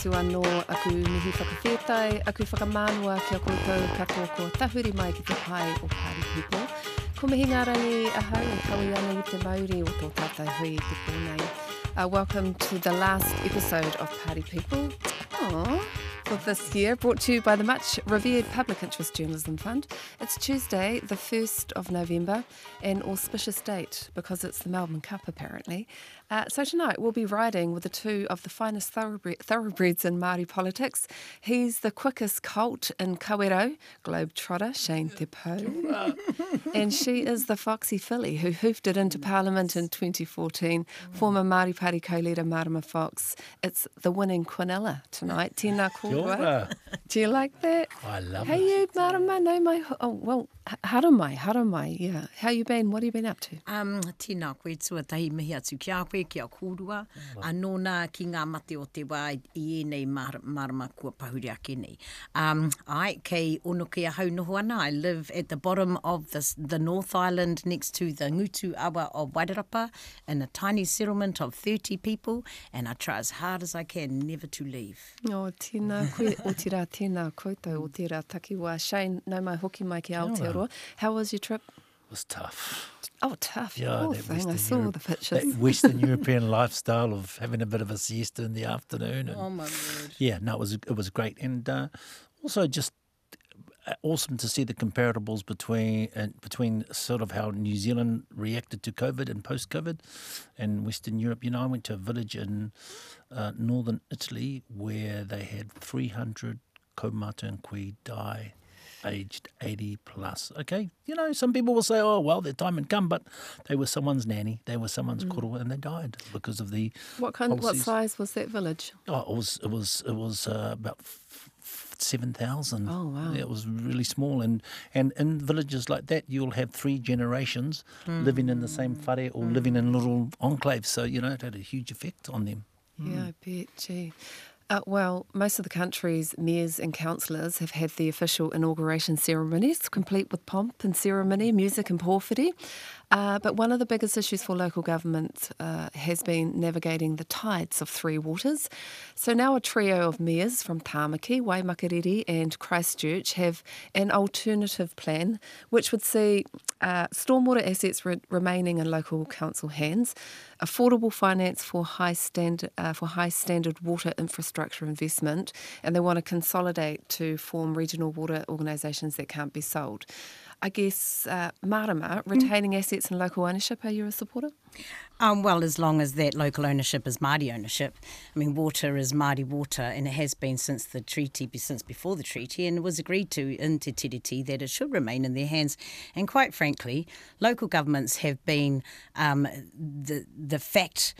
atu anō aku mihi whakawhetai, aku whakamānua ki a koutou katoa ko tahuri mai ki te pai o Party People. Ko mihi ngā rangi ahau e kawi ana i te mauri o tō tātai hui te pōnei. Uh, welcome to the last episode of Party People. Aww. For this year, brought to you by the much revered Public Interest Journalism Fund. It's Tuesday, the 1st of November, an auspicious date because it's the Melbourne Cup, apparently. Uh, so tonight we'll be riding with the two of the finest thoroughbre- thoroughbreds in Māori politics. He's the quickest colt in Kawerau, globetrotter Shane Te Pou. and she is the foxy filly who hoofed it into Parliament in 2014, former Māori Party co-leader Marama Fox. It's the winning Quinella tonight, Tēnā kōrua. Do you like that? I love Hey, it. you, Marama, no mai. Oh, well, h- haramai, haramai, yeah. How you been? What have you been up to? Um, tēnā koe tuatahi mihi atu ki a ki a kōrua, anō nā ki ngā mate o te wā i ēnei mar, marama kua pahuri ake nei. Um, ai, kei ono ki a hau noho ana, I live at the bottom of the, the North Island next to the Ngutu Awa of Wairarapa in a tiny settlement of 30 people and I try as hard as I can never to leave. O tēnā koe, o tira tēnā koutou, o tira takiwa. Shane, no mai hoki mai ki Aotearoa. How was your trip? It was tough. Oh, tough. Yeah, Poor that thing. I Western saw Europe- the pictures. That Western European lifestyle of having a bit of a siesta in the afternoon. And, Oh my word. Yeah, no, it was it was great, and uh, also just uh, awesome to see the comparables between uh, between sort of how New Zealand reacted to COVID and post COVID, and Western Europe. You know, I went to a village in uh, northern Italy where they had three hundred Komatanqui die. Aged 80 plus. Okay. You know, some people will say, oh, well, their time had come, but they were someone's nanny, they were someone's mm. koro, and they died because of the What kind? What size was that village? Oh, it was it was it was uh, about seven thousand. Oh, wow. It was really small, and and in villages like that, you'll have three generations living in the same whare or living in little enclaves. So you know, it had a huge effect on them. Yeah, I bet. Gee. Uh, well, most of the country's mayors and councillors have had the official inauguration ceremonies, complete with pomp and ceremony, music and porphyry. Uh, but one of the biggest issues for local government uh, has been navigating the tides of three waters. So now a trio of mayors from Tāmaki, Waimakariri and Christchurch have an alternative plan which would see uh, stormwater assets re- remaining in local council hands, affordable finance for high standard uh, for high standard water infrastructure investment, and they want to consolidate to form regional water organisations that can't be sold. I guess uh, Marama, retaining assets and local ownership, are you a supporter? Um, well, as long as that local ownership is Māori ownership. I mean, water is Māori water, and it has been since the treaty, since before the treaty, and it was agreed to in Te Tiriti that it should remain in their hands. And quite frankly, local governments have been um, the the fact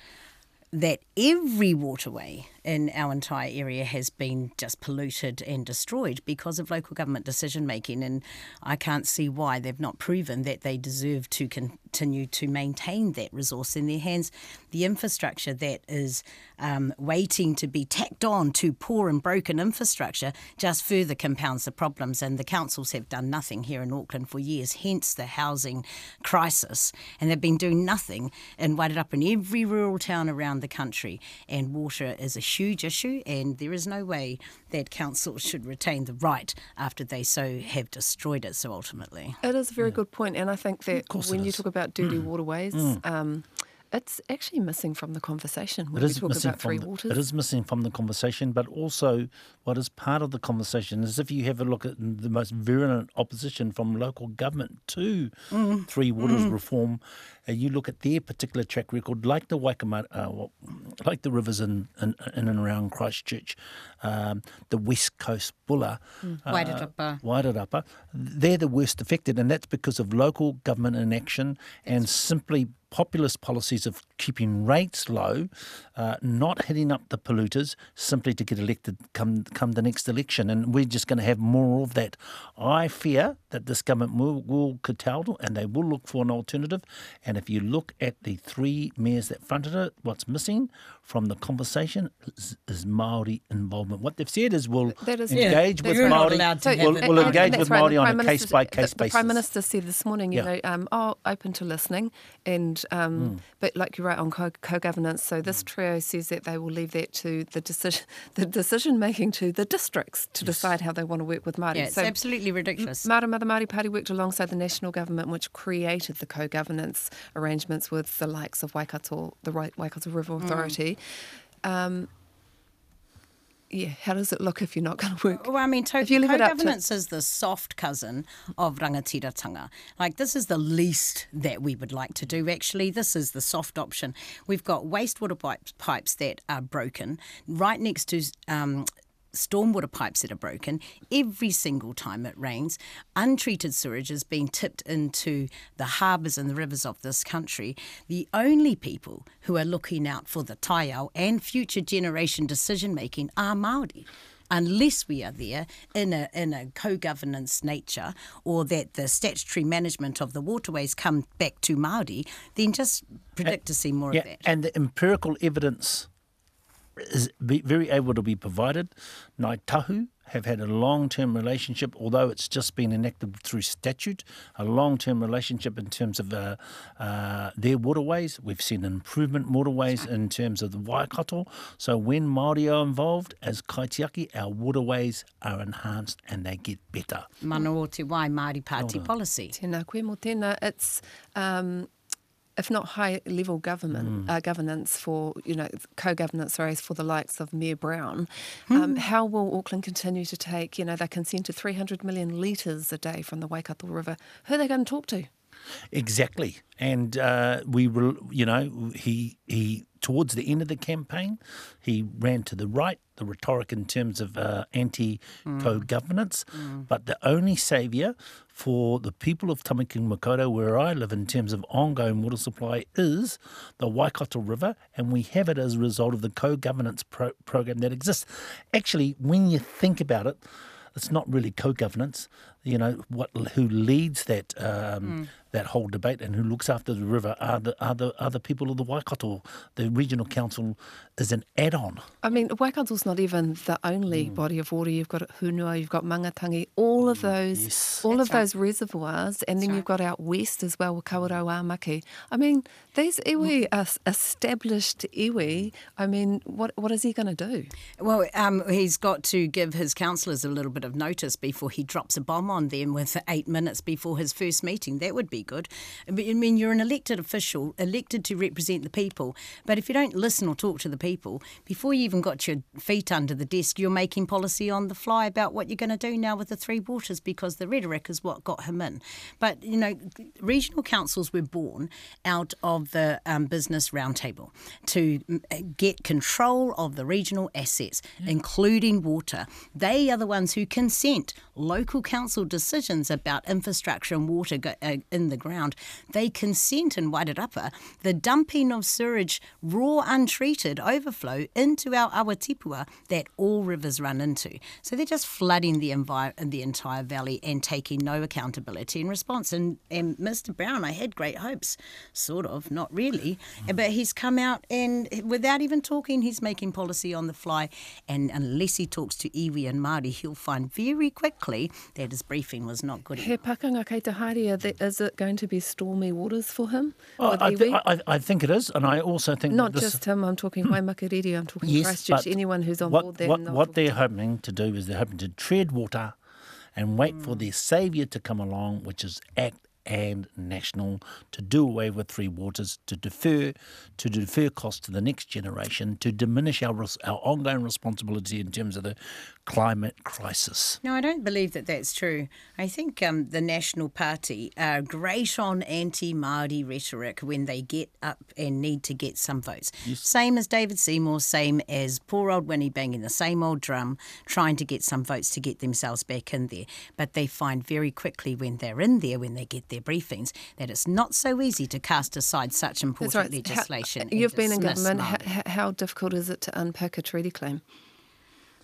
that every waterway in our entire area has been just polluted and destroyed because of local government decision making. And I can't see why they've not proven that they deserve to continue to maintain that resource in their hands. The infrastructure that is um, waiting to be tacked on to poor and broken infrastructure just further compounds the problems. And the councils have done nothing here in Auckland for years, hence the housing crisis. And they've been doing nothing in Wairarapa in every rural town around the country. And water is a huge issue, and there is no way that councils should retain the right after they so have destroyed it so ultimately. It is a very good point, and I think that when you is. talk about dirty waterways, um, it's actually missing from the conversation when It we talk missing about from three the, waters. it is missing from the conversation, but also what is part of the conversation is if you have a look at the most virulent opposition from local government to three waters reform, uh, you look at their particular track record, like the Waikama, uh, well, like the rivers in, in, in and around Christchurch, um, the West Coast Buller, uh, Wairarapa. Wairarapa, they're the worst affected, and that's because of local government inaction and simply populist policies of keeping rates low, uh, not hitting up the polluters simply to get elected come come the next election, and we're just going to have more of that. I fear that this government will, will curtail and they will look for an alternative. And if you look at the three mayors that fronted it, what's missing from the conversation is, is Maori involvement. What they've said is we'll That is- engage Yeah, with you're Maori. allowed to we'll, have we'll And- engage that's with right, Maori on Prime a Minister- case by case basis. The Prime Minister said this morning, you Yeah. know, um, oh, open to listening, and um, but like you're right on co- co-governance. So this trio says that they will leave that to the decision, the decision making to the districts to decide how they want to work with Māori. Yeah, it's so absolutely ridiculous. Māori Mother Māori Party worked alongside the national government, which created the co-governance arrangements with the likes of Waikato, the Waikato River Mm. Um, yeah, how does it look if you're not going to work? Well, I mean, to- If you leave it up to- co-governance is the soft cousin of rangatiratanga. Like, this is the least that we would like to do, actually. This is the soft option. We've got wastewater pipes, pipes that are broken right next to um, stormwater pipes that are broken every single time it rains. Untreated sewage is being tipped into the harbours and the rivers of this country. The only people who are looking out for the taiao and future generation decision making are Māori unless we are there in a in a co-governance nature or that the statutory management of the waterways come back to Māori, then just predict to see more Yeah, of that. and the empirical evidence is be very able to be provided. Ngāi Tahu have had a long-term relationship, although it's just been enacted through statute, a long-term relationship in terms of uh, uh, their waterways. We've seen improvement waterways in terms of the Waikato. So when Māori are involved, as kaitiaki, our waterways are enhanced and they get better. Mana o te wai Māori Party policy. Tēnā koe mō tēnā. It's, um, if not high level government uh, governance for, you know, co-governance, sorry, for the likes of Mayor Brown, um, how will Auckland continue to take, you know, they consent to 300 million litres a day from the Waikato River? Who are they going to talk to? Exactly, and uh, we, were, you know, he he towards the end of the campaign, he ran to the right, the rhetoric in terms of uh, anti-co-governance, but the only saviour for the people of Tamaki Makaurau, where I live, in terms of ongoing water supply, is the Waikato River, and we have it as a result of the co-governance pro- program that exists. Actually, when you think about it, it's not really co-governance. You know what? Who leads that um, mm. that whole debate and who looks after the river are the are the, are the people of the Waikato. The regional council is an add-on. I mean, Waikato's not even the only mm. body of water. You've got Hunua, you've got Mangatangi, all of mm, those, yes. all That's of those reservoirs, and then you've got out west as well with Kawerau I mean, these iwi are established iwi. I mean, what what is he going to do? Well, um, he's got to give his councillors a little bit of notice before he drops a bomb on them with eight minutes before his first meeting. That would be good. I mean, you're an elected official, elected to represent the people, but if you don't listen or talk to the people, before you even got your feet under the desk, you're making policy on the fly about what you're going to do now with the Three Waters because the rhetoric is what got him in. But, you know, regional councils were born out of the um, business roundtable to mm, get control of the regional assets, including water. They are the ones who consent local council decisions about infrastructure and water go, uh, in the ground. They consent in Wairarapa the dumping of sewage, raw, untreated overflow into our awatipua that all rivers run into. So they're just flooding the, envi- the entire valley and taking no accountability in response. And, and Mr. Brown, I had great hopes, sort of, not really, but he's come out and without even talking, he's making policy on the fly. And unless he talks to iwi and Māori, he'll find very quickly that his briefing was not good He enough. pakanga kei te haere, that- is it going to be stormy waters for him? Well, I, thi- iwi? I, I think it is, and I also think Not that this, just him, I'm talking Waimakariri, I'm talking Yes, Christchurch, anyone who's on what, board there. What, they'll what talk they're hoping to do is they're hoping to tread water and wait Mm. for their saviour to come along, which is Act and National, to do away with three waters, to defer to defer costs to the next generation, to diminish our our ongoing responsibility in terms of the climate crisis. No, I don't believe that that's true. I think um, the National Party are great on anti Māori rhetoric when they get up and need to get some votes. Same as David Seymour, same as poor old Winnie banging the same old drum, trying to get some votes to get themselves back in there. But they find very quickly when they're in there, when they get their briefings, that it's not so easy to cast aside such important right. legislation. How, you've been in government. How, how difficult is it to unpick a treaty claim?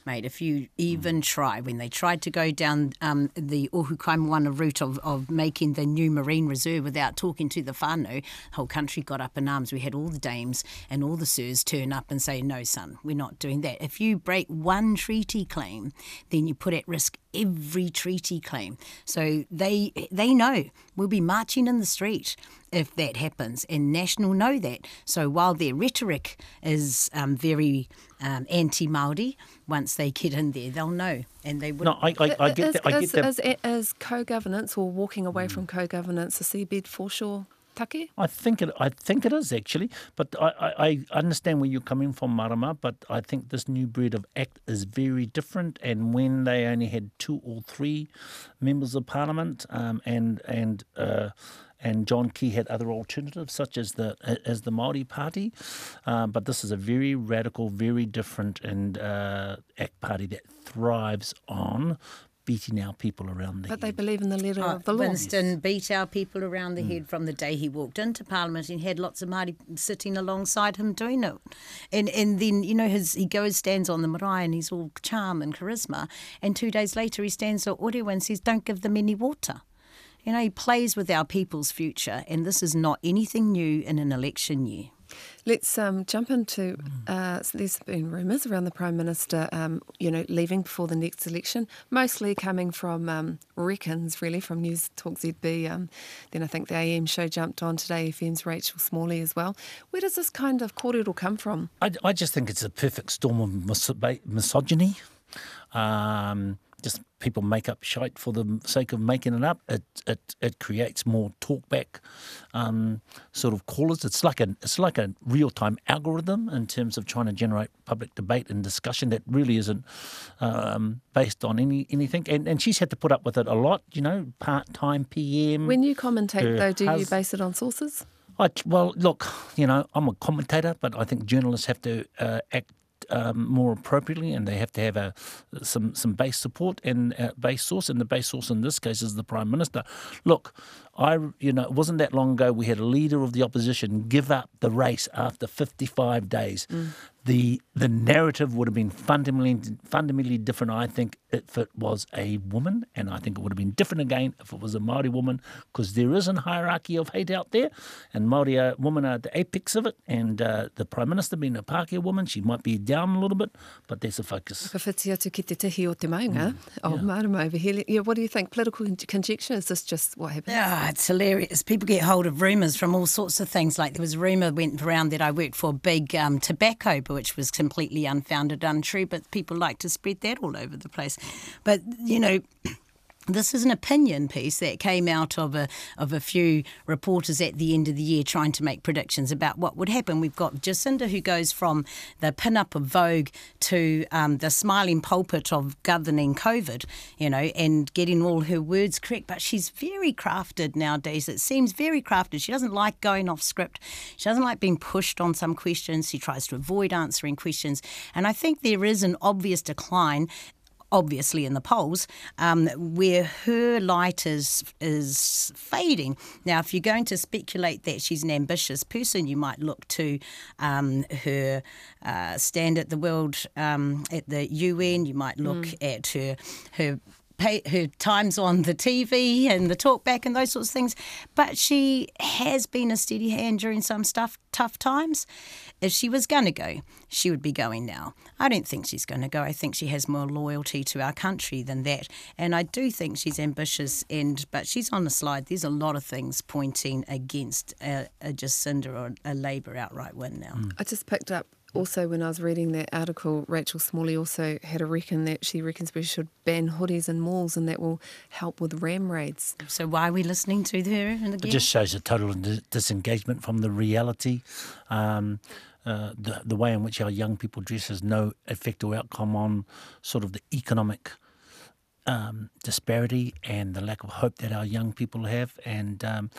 Mate, if you even try, when they tried to go down um, the Ohukaimwana route of, of making the new marine reserve without talking to the whānau, the whole country got up in arms. We had all the dames and all the sirs turn up and say, no, son, we're not doing that. If you break one treaty claim, then you put at risk every treaty claim. So they they know we'll be marching in the street if that happens, and National know that. So while their rhetoric is um, very um, anti-Maori, once they get in there, they'll know, and they will. No, I, I, I get is, that. I is, get that. is, is co-governance or walking away from co-governance a seabed foreshore take? I think it. I think it is actually, but I, I, I understand where you're coming from, Marama. But I think this new breed of act is very different. And when they only had two or three members of parliament, um, and and uh, and John Key had other alternatives such as the as the Maori Party, um, but this is a very radical, very different and uh, act party that thrives on beating our people around the But head. But they believe in the letter Oh, uh, of the law. Winston beat our people around the mm. head from the day he walked into Parliament and had lots of Māori sitting alongside him doing it. And and then, you know, his he goes, stands on the marae and he's all charm and charisma. And two days later he stands at Orewa and says, don't give them any water. You know, he plays with our people's future and this is not anything new in an election year. Let's um, jump into. Uh, there's been rumours around the Prime Minister, um, you know, leaving before the next election, mostly coming from um, reckons, really, from News Talk ZB. Um, then I think the AM show jumped on today, FM's Rachel Smalley as well. Where does this kind of kōrero come from? I, I just think it's a perfect storm of mis- misogyny. Um, people make up shite for the sake of making it up. It it, it creates more talkback um, sort of callers. It's like a it's like a real time algorithm in terms of trying to generate public debate and discussion that really isn't um, based on any anything. And and she's had to put up with it a lot. You know, part time PM. When you commentate, though, do you base it on sources? I, well, look, you know, I'm a commentator, but I think journalists have to uh, act um, more appropriately, and they have to have a some some base support and uh, base source. And the base source in this case is the prime minister. Look, I, you know, it wasn't that long ago we had a leader of the opposition give up the race after 55 days. The the narrative would have been fundamentally fundamentally different, I think, if it was a woman, and I think it would have been different again if it was a Maori woman, because there is a hierarchy of hate out there, and Maori uh, women are at the apex of it. And uh, the prime minister being a Pākehā woman, she might be down a little bit, but there's a focus. Ka whiti atu ki te tihi o te maunga o yeah. Marama over here. Yeah, what do you think? Political conjecture? Is this just what happened? Ah, it's hilarious. People get hold of rumours from all sorts of things. Like there was a rumour went around that I worked for a big um, tobacco, but which was completely unfounded, untrue. But people like to spread that all over the place. But you know. This is an opinion piece that came out of a of a few reporters at the end of the year trying to make predictions about what would happen. We've got Jacinda who goes from the pin-up of Vogue to um, the smiling pulpit of governing COVID, you know, and getting all her words correct. But she's very crafted nowadays. It seems very crafted. She doesn't like going off script. She doesn't like being pushed on some questions. She tries to avoid answering questions. And I think there is an obvious decline obviously in the polls, um, where her light is is fading. Now, if you're going to speculate that she's an ambitious person, you might look to um, her uh, stand at the world um, at the UN. You might look at her her pay, her times on the TV and the talkback and those sorts of things. But she has been a steady hand during some stuff tough times. If she was going to go, she would be going now. I don't think she's going to go. I think she has more loyalty to our country than that. And I do think she's ambitious, and but she's on the slide. There's a lot of things pointing against a, a Jacinda or a Labour outright win now. I just picked up also when I was reading that article, Rachel Smalley also had a reckon that she reckons we should ban hoodies in malls and that will help with ram raids. So why are we listening to her? And It just shows a total dis- disengagement from the reality. Um, uh, the, the way in which our young people dress has no effect or outcome on sort of the economic um, disparity and the lack of hope that our young people have. And um,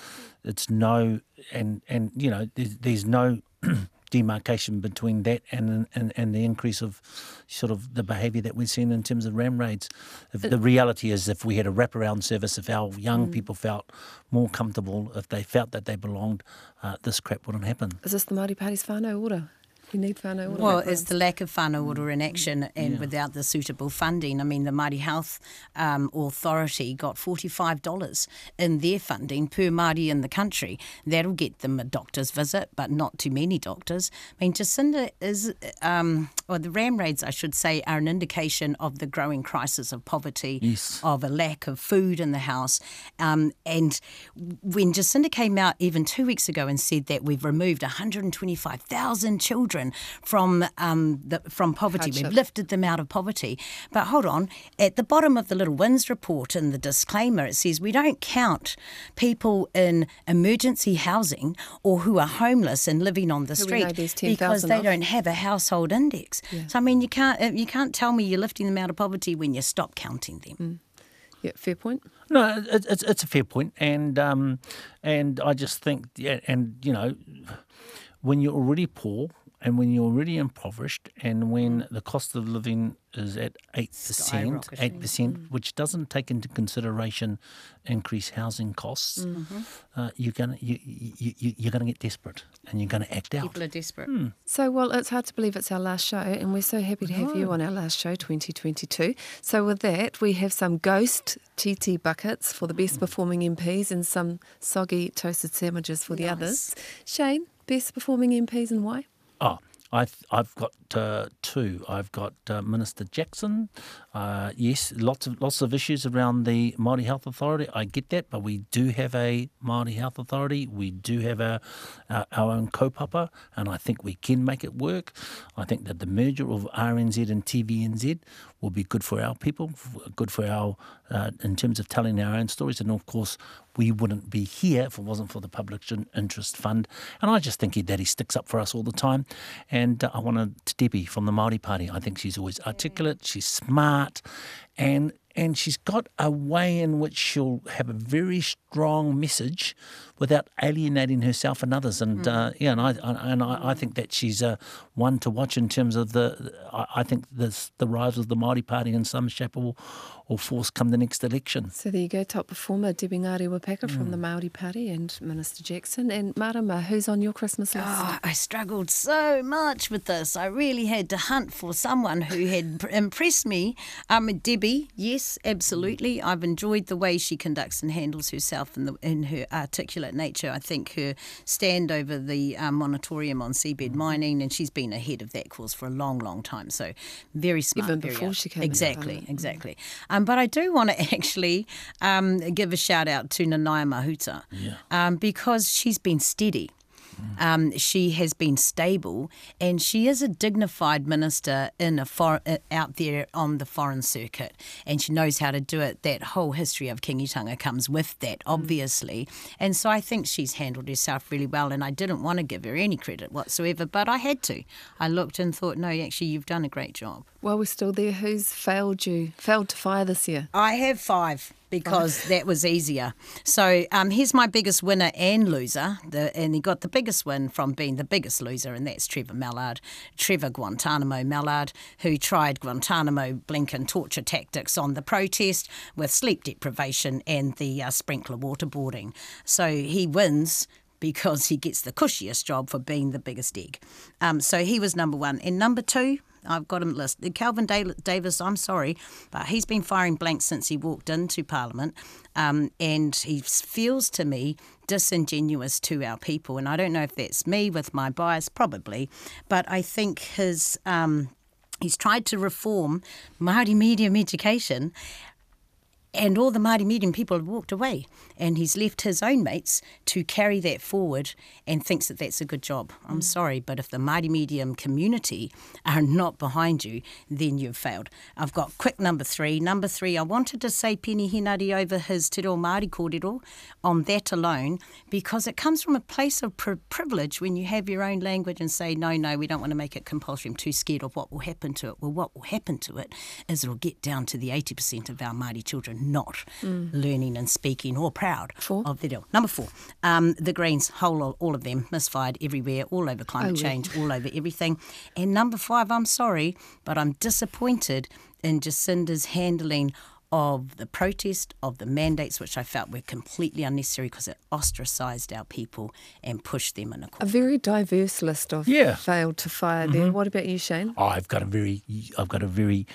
it's no, and, and you know, there's, there's no demarcation between that and, and and the increase of sort of the behaviour that we've seen in terms of ram raids. If the reality is, if we had a wraparound service, if our young people felt more comfortable, if they felt that they belonged, uh, this crap wouldn't happen. Is this the Māori Party's whānau ora? You need whānau ora. Well, it's the lack of whānau ora in action and Yeah. without the suitable funding. I mean, the Māori Health um, Authority got $45 in their funding per Māori in the country. That'll get them a doctor's visit, but not too many doctors. I mean, Jacinda is, um, or the ram raids, I should say, are an indication of the growing crisis of poverty, Yes. of a lack of food in the house. Um, and when Jacinda came out even two weeks ago and said that we've removed 125,000 children from um, the, from poverty, Hardship. we've lifted them out of poverty. But hold on, at the bottom of the Little Wins report in the disclaimer, it says we don't count people in emergency housing or who are homeless and living on the Who street there's because they of. don't have a household index. So I mean, you can't uh, you can't tell me you're lifting them out of poverty when you stop counting them. Yeah, fair point. No, it, it's it's a fair point, and um, and I just think, yeah, and you know, when you're already poor and when you're already impoverished, and when mm. the cost of living is at eight percent, eight percent, mm. which doesn't take into consideration increased housing costs, mm-hmm. uh, you're gonna you, you, you you're gonna get desperate, and you're gonna act out. People are desperate. Hmm. So, well, it's hard to believe it's our last show, and we're so happy to have you on our last show, 2022. So, with that, we have some ghost TT buckets for the best mm. performing MPs and some soggy toasted sandwiches for the Nice. others. Shane, best performing MPs and why? Oh, I've, I've got uh, two. I've got uh, Minister Jackson. Uh, yes, lots of lots of issues around the Māori Health Authority. I get that, but we do have a Māori Health Authority. We do have our, our own kaupapa, and I think we can make it work. I think that the merger of RNZ and TVNZ will be good for our people, good for our uh, in terms of telling our own stories, and of course we wouldn't be here if it wasn't for the Public Interest Fund. And I just think he, that he sticks up for us all the time. And uh, I want to Debbie from the Māori Party. I think she's always articulate, she's smart, and and she's got a way in which she'll have a very strong message without alienating herself and others. And uh, yeah, and I I- and I, I think that she's uh, one to watch in terms of the. I, I think this, the rise of the Māori Party in some shape or, or force come the next election. So, there you go, top performer Debbie Ngarewa-Packer from the Māori Party and Minister Jackson. And Marama, who's on your Christmas list? Oh, I struggled so much with this. I really had to hunt for someone who had impressed me. Um, Debbie, yes, absolutely. I've enjoyed the way she conducts and handles herself in, the, in her nature. I think her stand over the um, moratorium on seabed mining, and she's been ahead of that cause for a long, long time. So very smart. Even before she came Exactly, Parliament. exactly. Um, but I do want to actually um, give a shout out to Nanaia Mahuta um, because she's been steady. Um, she has been stable, and she is a dignified minister in a for, uh, out there on the foreign circuit, and she knows how to do it. That whole history of Kingitanga comes with that, obviously, and so I think she's handled herself really well. And I didn't want to give her any credit whatsoever, but I had to. I looked and thought, no, actually, you've done a great job. While we're still there, who's failed you, failed to fire this year? I have five because that was easier. So um, here's my biggest winner and loser, the, and he got the biggest win from being the biggest loser, and that's Trevor Mallard, Trevor Guantanamo Mallard, who tried Guantanamo Blinken torture tactics on the protest with sleep deprivation and the uh, sprinkler waterboarding. So he wins because he gets the cushiest job for being the biggest egg. Um, so he was number one. And number two, I've got him listed. Kelvin Da- Davis, I'm sorry, but he's been firing blanks since he walked into Parliament. Um, and he feels to me disingenuous to our people. And I don't know if that's me with my bias, probably, but I think his. Um, He's tried to reform Māori medium education and all the Māori medium people have walked away, and he's left his own mates to carry that forward and thinks that that's a good job. I'm mm. sorry, but if the Māori medium community are not behind you, then you've failed. I've got quick number three. Number three, I wanted to say Peeni Henare over his Te Reo Māori kōrero on that alone because it comes from a place of pri- privilege when you have your own language and say, no, no, we don't want to make it compulsory. I'm too scared of what will happen to it. Well, what will happen to it is it'll get down to the 80% of our Māori children not learning and speaking or proud Four. of their deal. Number four, um, the Greens, whole all of them misfired everywhere, all over climate Oh, yeah. change, all over everything. And number five, I'm sorry, but I'm disappointed in Jacinda's handling of the protest, of the mandates, which I felt were completely unnecessary because it ostracised our people and pushed them in a A very diverse list of Yeah. failed to fire there. What about you, Shane? I've got a very, I've got a very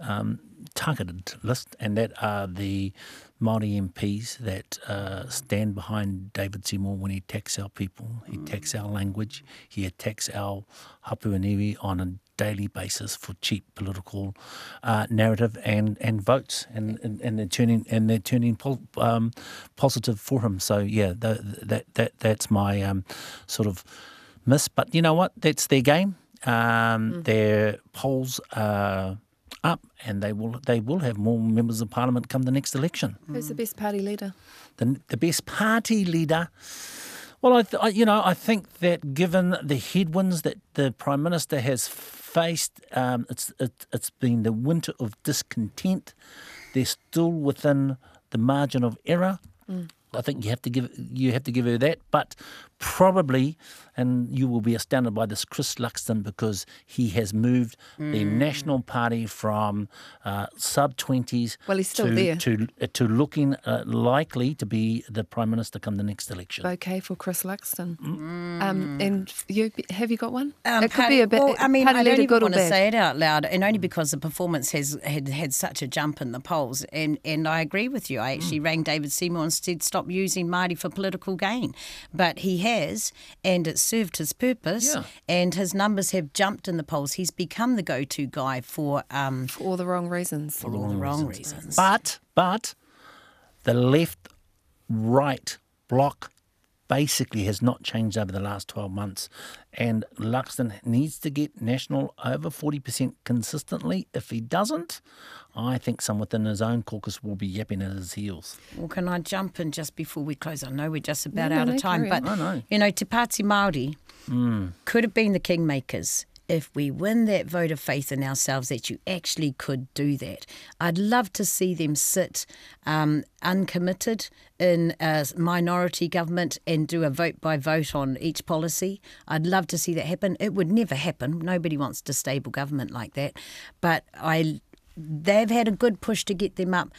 um, targeted list, and that are the Māori MPs that uh, stand behind David Seymour when he attacks our people, he attacks our language, he attacks our hapu and iwi on a daily basis for cheap political uh, narrative and, and votes, and, and, and they're turning and they're turning pol- um, positive for him. So yeah, the, that that that's my um, sort of miss. But you know what? That's their game. Um, Their polls are up, and they will they will have more members of parliament come the next election. Who's the best party leader? The, the best party leader. Well, I, th- I you know I think that given the headwinds that the prime minister has faced, um, it's it, it's been the winter of discontent. They're still within the margin of error. I think you have to give you have to give her that, but probably, and you will be astounded by this, Chris Luxon, because he has moved the National Party from uh, sub twenties. Well, he's still to, there. to uh, to looking uh, likely to be the prime minister come the next election. Okay for Chris Luxon. Um, and you have you got one? Um, it could party- be a bit. Well, I mean, party I don't even want to say it out loud, and only because the performance has had, had such a jump in the polls. And and I agree with you. I actually rang David Seymour and said stop using Māori for political gain, but he has, and it served his purpose. Yeah. And his numbers have jumped in the polls. He's become the go-to guy for um, for all the wrong reasons. for all the wrong reasons. But but the left right block basically has not changed over the last 12 months and Luxon needs to get national over 40% consistently if he doesn't I think some within his own caucus will be yapping at his heels Well, can I jump in just before we close? I know we're just about No, out no, of time, but on. No, no. you know, Te Pāti Māori hmm. could have been the kingmakers if we win that vote of faith in ourselves that you actually could do that. I'd love to see them sit um, uncommitted in a minority government and do a vote by vote on each policy. I'd love to see that happen. It would never happen. Nobody wants a stable government like that. But I they've had a good push to get them up.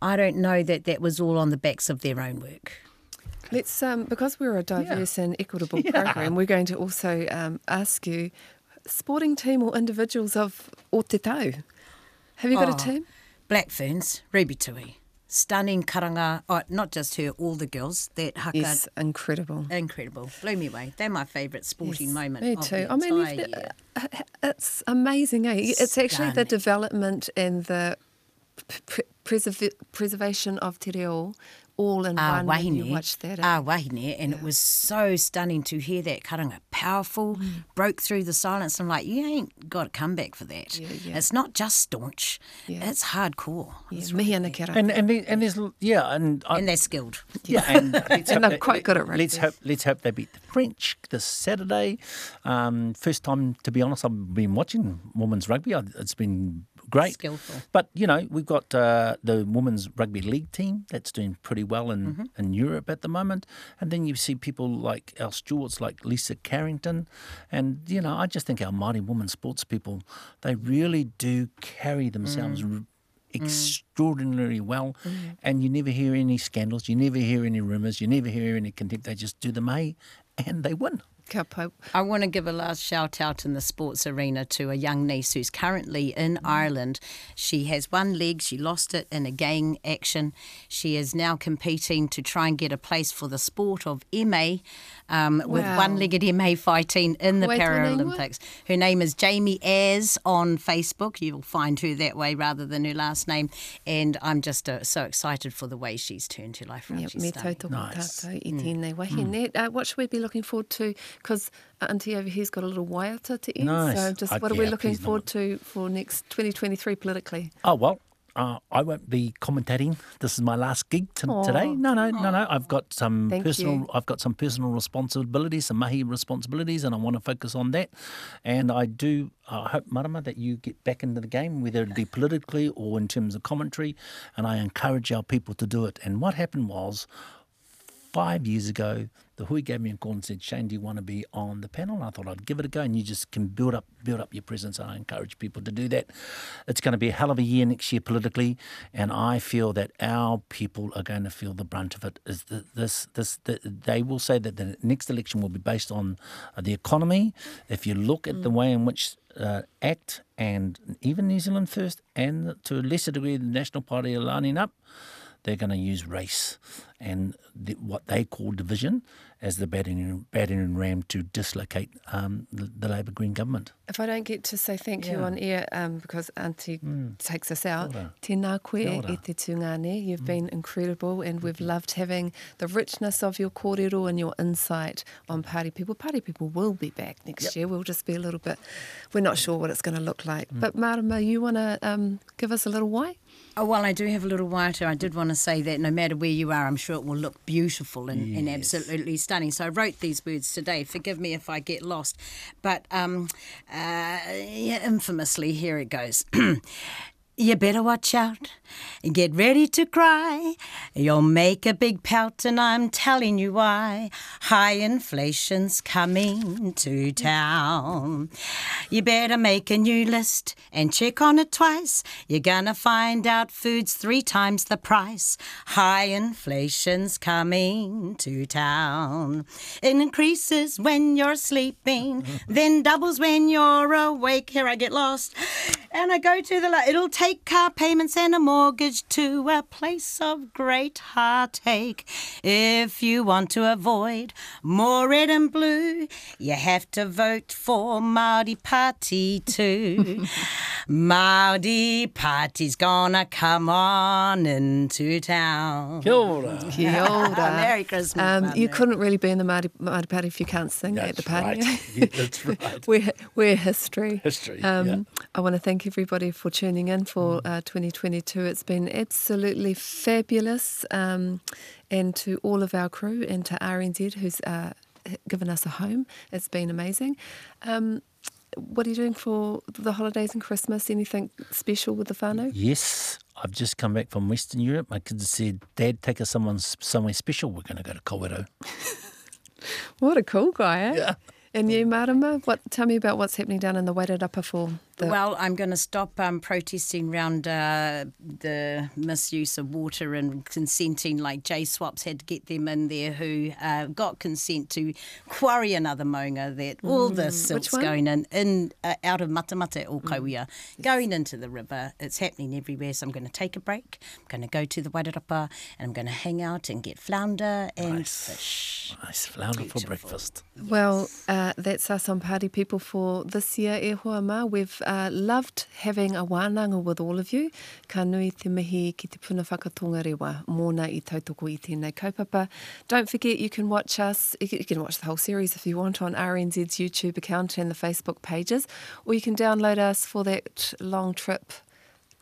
I don't know that that was all on the backs of their own work. Let's um, because we're a diverse and equitable program, we're going to also um, ask you, sporting team or individuals of O Te Tau. Have you got Oh. a team? Black Ferns, Ruby Tui. Stunning karanga. Oh, not just her, all the girls. That haka. Yes, incredible. Incredible. Blew me away. They're my favourite sporting Yes, moment. Me of too. I mean, the, uh, it's amazing, eh? It's actually the development and the preserv- preservation of te reo all in Ah, one when you wahine, watch that. eh? ah, wahine, and it was so stunning to hear that karanga. Powerful, Mm. broke through the silence. I'm like, you ain't got a comeback for that. Yeah, yeah. It's not just staunch, Yeah. it's hardcore. yeah, It's mihi really- ana kera. and and, there- and there's yeah and, I, and they're skilled. Yeah, and And they're quite good at rugby. Let's hope let's hope they beat the French this Saturday. Um, first time, to be honest, I've been watching women's rugby. It's been great. Skillful. But you know, we've got uh, the women's rugby league team that's doing pretty well in, Mm-hmm. in Europe at the moment, and then you see people like our stewards, like Lisa Carrington, and you know, I just think our mighty women sports people, they really do carry themselves. Mm. r- Extraordinarily well, and you never hear any scandals, you never hear any rumours, you never hear any contempt. They just do them A, and they win. Ka pau. I want to give a last shout out in the sports arena to a young niece who's currently in Ireland. She has one leg, she lost it in a gang action. She is now competing to try and get a place for the sport of MA, um, with one legged MA fighting in the Wait, her name? Paralympics. Her name is Jamie Ayres on Facebook. You'll find her that way rather than her last name. And I'm just uh, so excited for the way she's turned her life around. Yep, She's me stunning. tautoko Nice. tātou i tēnei wahine. Uh, what should we be looking forward to? Because Auntie over here's got a little waiata to end. Nice. So just Uh, what are we looking forward not. to for next 2023 politically? Oh well, uh, I won't be commentating. This is my last gig t- today. No, no, no, no. I've got some Thank personal. you. I've got some personal responsibilities, some mahi responsibilities, and I want to focus on that. And I do. I hope Marama that you get back into the game, whether it be politically or in terms of commentary. And I encourage our people to do it. And what happened was. Five years ago, the Hui gave me a call and said, Shane, do you want to be on the panel? And I thought I'd give it a go, and you just can build up build up your presence. And I encourage people to do that. It's going to be a hell of a year next year politically, and I feel that our people are going to feel the brunt of it. Is this this the, they will say that the next election will be based on uh, the economy. If you look at mm. the way in which uh, ACT and even New Zealand First, and to a lesser degree the National Party are lining up, they're going to use race and the, what they call division as the battering, battering ram to dislocate um, the, the Labour Green government. If I don't get to say thank yeah. you on air um, because Auntie mm. takes us out, tēnā koe e te tūngane. You've mm. been incredible and we've loved having the richness of your kōrero and your insight on Party People. Party People will be back next yep. year. We'll just be a little bit, we're not sure what it's going to look like. Mm. But Marama, you want to um, give us a little why? Oh, well, I do have a little whiter. I did want to say that no matter where you are, I'm sure it will look beautiful and, yes. and absolutely stunning. So I wrote these words today. Forgive me if I get lost. But um, uh, yeah, infamously, here it goes. You better watch out get ready to cry. You'll make a big pout, and I'm telling you why. High inflation's coming to town. You better make a new list and check on it twice. You're gonna find out food's three times the price. High inflation's coming to town. It increases when you're sleeping, then doubles when you're awake. Here I get lost. And I go to the, it'll take take car payments and a mortgage to a place of great heartache. If you want to avoid more red and blue, you have to vote for Māori Party too. Māori Party's gonna come on into town. Kia ora. Kia ora. Merry Christmas. Um, you couldn't really be in the Māori, Māori Party if you can't sing that's at the party. Right. yeah, that's right. we're, we're history. History. Um, yeah. I want to thank everybody for tuning in for uh, 2022. It's been absolutely fabulous. Um, and to all of our crew and to RNZ who's uh, given us a home, it's been amazing. Um, what are you doing for the holidays and Christmas? Anything special with the whānau? Yes, I've just come back from Western Europe. My kids said, Dad, take us someone, somewhere special. We're going to go to Kawerau. what a cool guy, eh? Yeah. And you, Marama, what, tell me about what's happening down in the Wairarapa for the... Well, I'm going to stop um, protesting around uh, the misuse of water and consenting, like J Swaps had to get them in there who uh, got consent to quarry another maunga that mm. all the silt's going in, in uh, out of Matamata or Kauia, mm. going into the river. It's happening everywhere, so I'm going to take a break. I'm going to go to the Wairarapa and I'm going to hang out and get flounder and nice. fish. Nice flounder Beautiful. for breakfast. Well, uh, that's us on Party People for this year, e hoa We've uh, loved having a wānanga with all of you. Ka nui te mihi ki te puna whakatonga rewa, mōna i tautoko i tēnei kaupapa. Don't forget you can watch us, you can watch the whole series if you want on RNZ's YouTube account and the Facebook pages, or you can download us for that long trip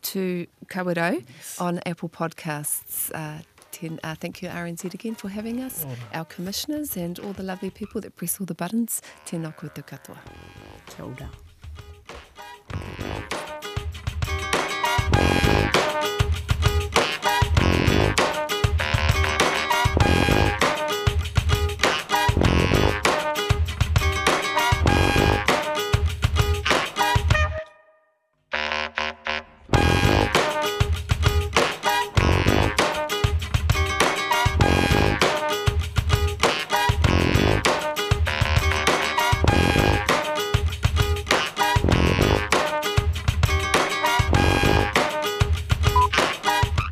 to Kawerau yes. on Apple Podcasts. Uh, ten, uh, thank you, RNZ, again for having us, oh. our commissioners, and all the lovely people that press all the buttons. Tēnā koutou katoa. Kia ora. Thank you.